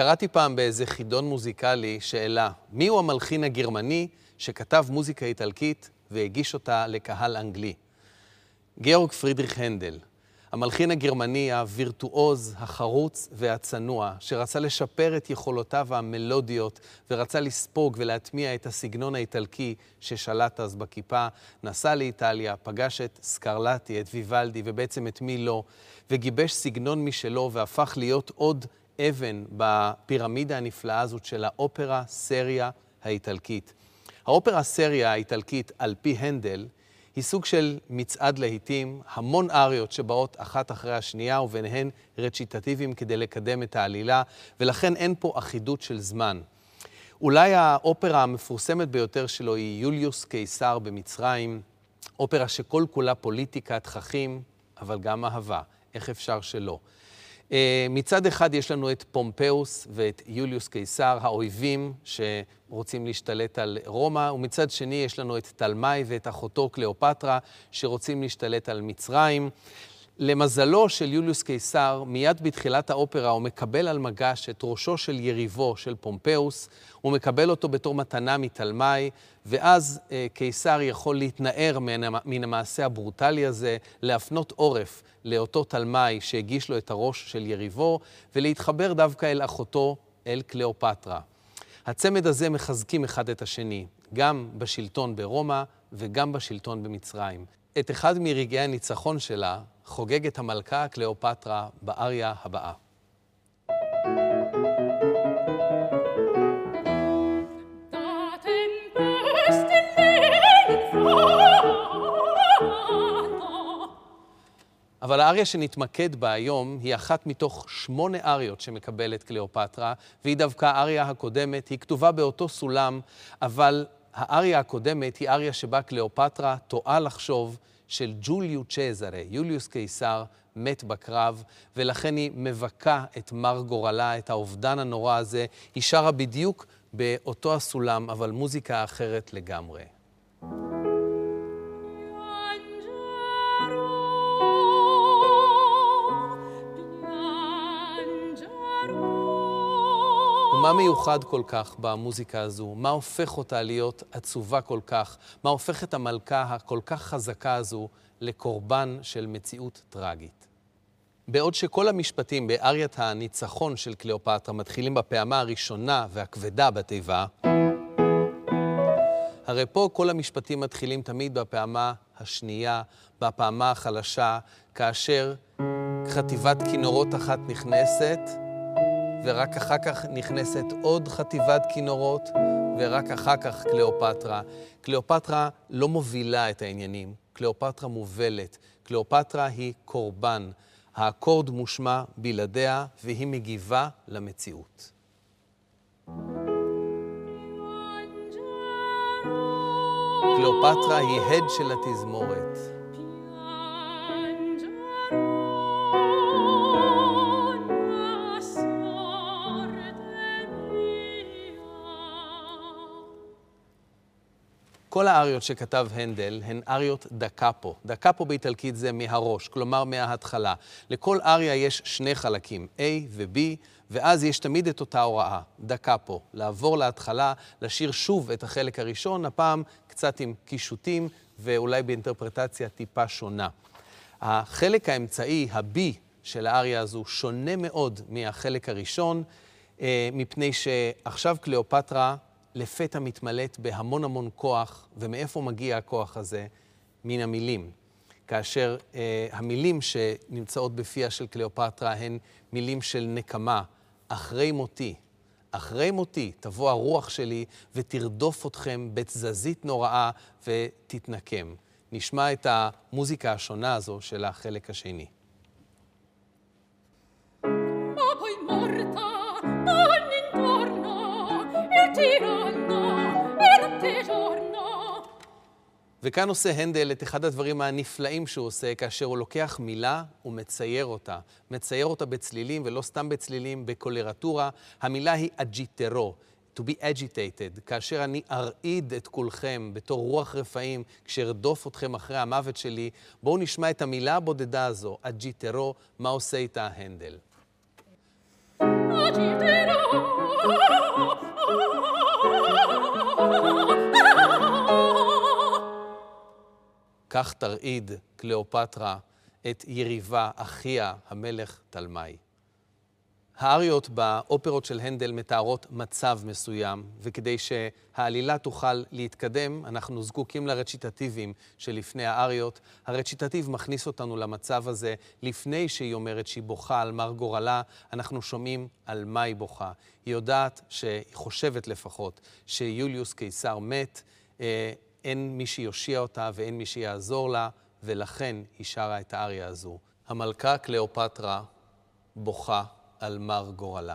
קראתי פעם באיזה חידון מוזיקלי שאלה, מיהו המלחין הגרמני שכתב מוזיקה איטלקית והגיש אותה לקהל אנגלי? גאורג פרידריך הנדל, המלחין הגרמני הווירטואוז, החרוץ והצנוע, שרצה לשפר את יכולותיו המלודיות ורצה לספוג ולהטמיע את הסגנון האיטלקי ששלט אז בכיפה, נסע לאיטליה, פגש את סקרלטי, את ויוולדי ובעצם את מי לא, וגיבש סגנון משלו והפך להיות עוד אבן בפירמידה הנפלאה הזאת של האופרה סריה האיטלקית. האופרה סריה האיטלקית, על פי הנדל, היא סוג של מצעד להיטים, המון אריות שבאות אחת אחרי השנייה, וביניהן רציטטיביים כדי לקדם את העלילה, ולכן אין פה אחידות של זמן. אולי האופרה המפורסמת ביותר שלו היא יוליוס קיסר במצרים, אופרה שכל כולה פוליטיקה, תככים, אבל גם אהבה. איך אפשר שלא? אה, מצד אחד יש לנו את פומפאוס ואת יוליוס קיסר, האויבים שרוצים להשתלט על רומא, ומצד שני יש לנו את תלמי ואת אחותו קליאופטרה שרוצים להשתלט על מצרים. למזלו של יוליוס קיסר, מיד בתחילת האופרה הוא מקבל על מגש את ראשו של יריבו, של פומפאוס, הוא מקבל אותו בתור מתנה מתלמי, ואז אה, קיסר יכול להתנער מן, מן המעשה הברוטלי הזה, להפנות עורף לאותו תלמי שהגיש לו את הראש של יריבו, ולהתחבר דווקא אל אחותו, אל קליאופטרה. הצמד הזה מחזקים אחד את השני, גם בשלטון ברומא וגם בשלטון במצרים. את אחד מרגעי הניצחון שלה חוגגת המלכה קליאופטרה באריה הבאה. אבל האריה שנתמקד בה היום היא אחת מתוך שמונה אריות שמקבלת קליאופטרה, והיא דווקא האריה הקודמת, היא כתובה באותו סולם, אבל האריה הקודמת היא אריה שבה קליאופטרה טועה לחשוב של ג'וליו צ'זרה, יוליוס קיסר, מת בקרב, ולכן היא מבכה את מר גורלה, את האובדן הנורא הזה. היא שרה בדיוק באותו הסולם, אבל מוזיקה אחרת לגמרי. ומה מיוחד כל כך במוזיקה הזו? מה הופך אותה להיות עצובה כל כך? מה הופך את המלכה הכל כך חזקה הזו לקורבן של מציאות טרגית? בעוד שכל המשפטים באריית הניצחון של קליאופטרה מתחילים בפעמה הראשונה והכבדה בתיבה, הרי פה כל המשפטים מתחילים תמיד בפעמה השנייה, בפעמה החלשה, כאשר חטיבת כינורות אחת נכנסת, ורק אחר כך נכנסת עוד חטיבת כינורות, ורק אחר כך קליאופטרה. קליאופטרה לא מובילה את העניינים, קליאופטרה מובלת. קליאופטרה היא קורבן. האקורד מושמע בלעדיה, והיא מגיבה למציאות. קליאופטרה היא הד של התזמורת. כל האריות שכתב הנדל הן אריות דקאפו. דקאפו באיטלקית זה מהראש, כלומר מההתחלה. לכל אריה יש שני חלקים, A ו-B, ואז יש תמיד את אותה הוראה, דקאפו. לעבור להתחלה, לשיר שוב את החלק הראשון, הפעם קצת עם קישוטים ואולי באינטרפרטציה טיפה שונה. החלק האמצעי, ה-B של האריה הזו, שונה מאוד מהחלק הראשון, אה, מפני שעכשיו קליאופטרה לפתע מתמלאת בהמון המון כוח, ומאיפה מגיע הכוח הזה? מן המילים. כאשר אה, המילים שנמצאות בפיה של קליאופטרה הן מילים של נקמה, אחרי מותי. אחרי מותי תבוא הרוח שלי ותרדוף אתכם בתזזית נוראה ותתנקם. נשמע את המוזיקה השונה הזו של החלק השני. וכאן עושה הנדל את אחד הדברים הנפלאים שהוא עושה, כאשר הוא לוקח מילה ומצייר אותה. מצייר אותה בצלילים, ולא סתם בצלילים, בקולרטורה. המילה היא agiterò, to be agitated. כאשר אני ארעיד את כולכם בתור רוח רפאים, כשארדוף אתכם אחרי המוות שלי, בואו נשמע את המילה הבודדה הזו, agiterò, מה עושה איתה הנדל. כך תרעיד קליאופטרה את יריבה, אחיה, המלך תלמי. האריות באופרות של הנדל מתארות מצב מסוים, וכדי שהעלילה תוכל להתקדם, אנחנו זקוקים לרציטטיבים שלפני האריות. הרציטטיב מכניס אותנו למצב הזה לפני שהיא אומרת שהיא בוכה על מר גורלה, אנחנו שומעים על מה היא בוכה. היא יודעת, שהיא חושבת לפחות, שיוליוס קיסר מת, אה, אין מי שיושיע אותה ואין מי שיעזור לה, ולכן היא שרה את האריה הזו. המלכה קליאופטרה בוכה al mar גורלה.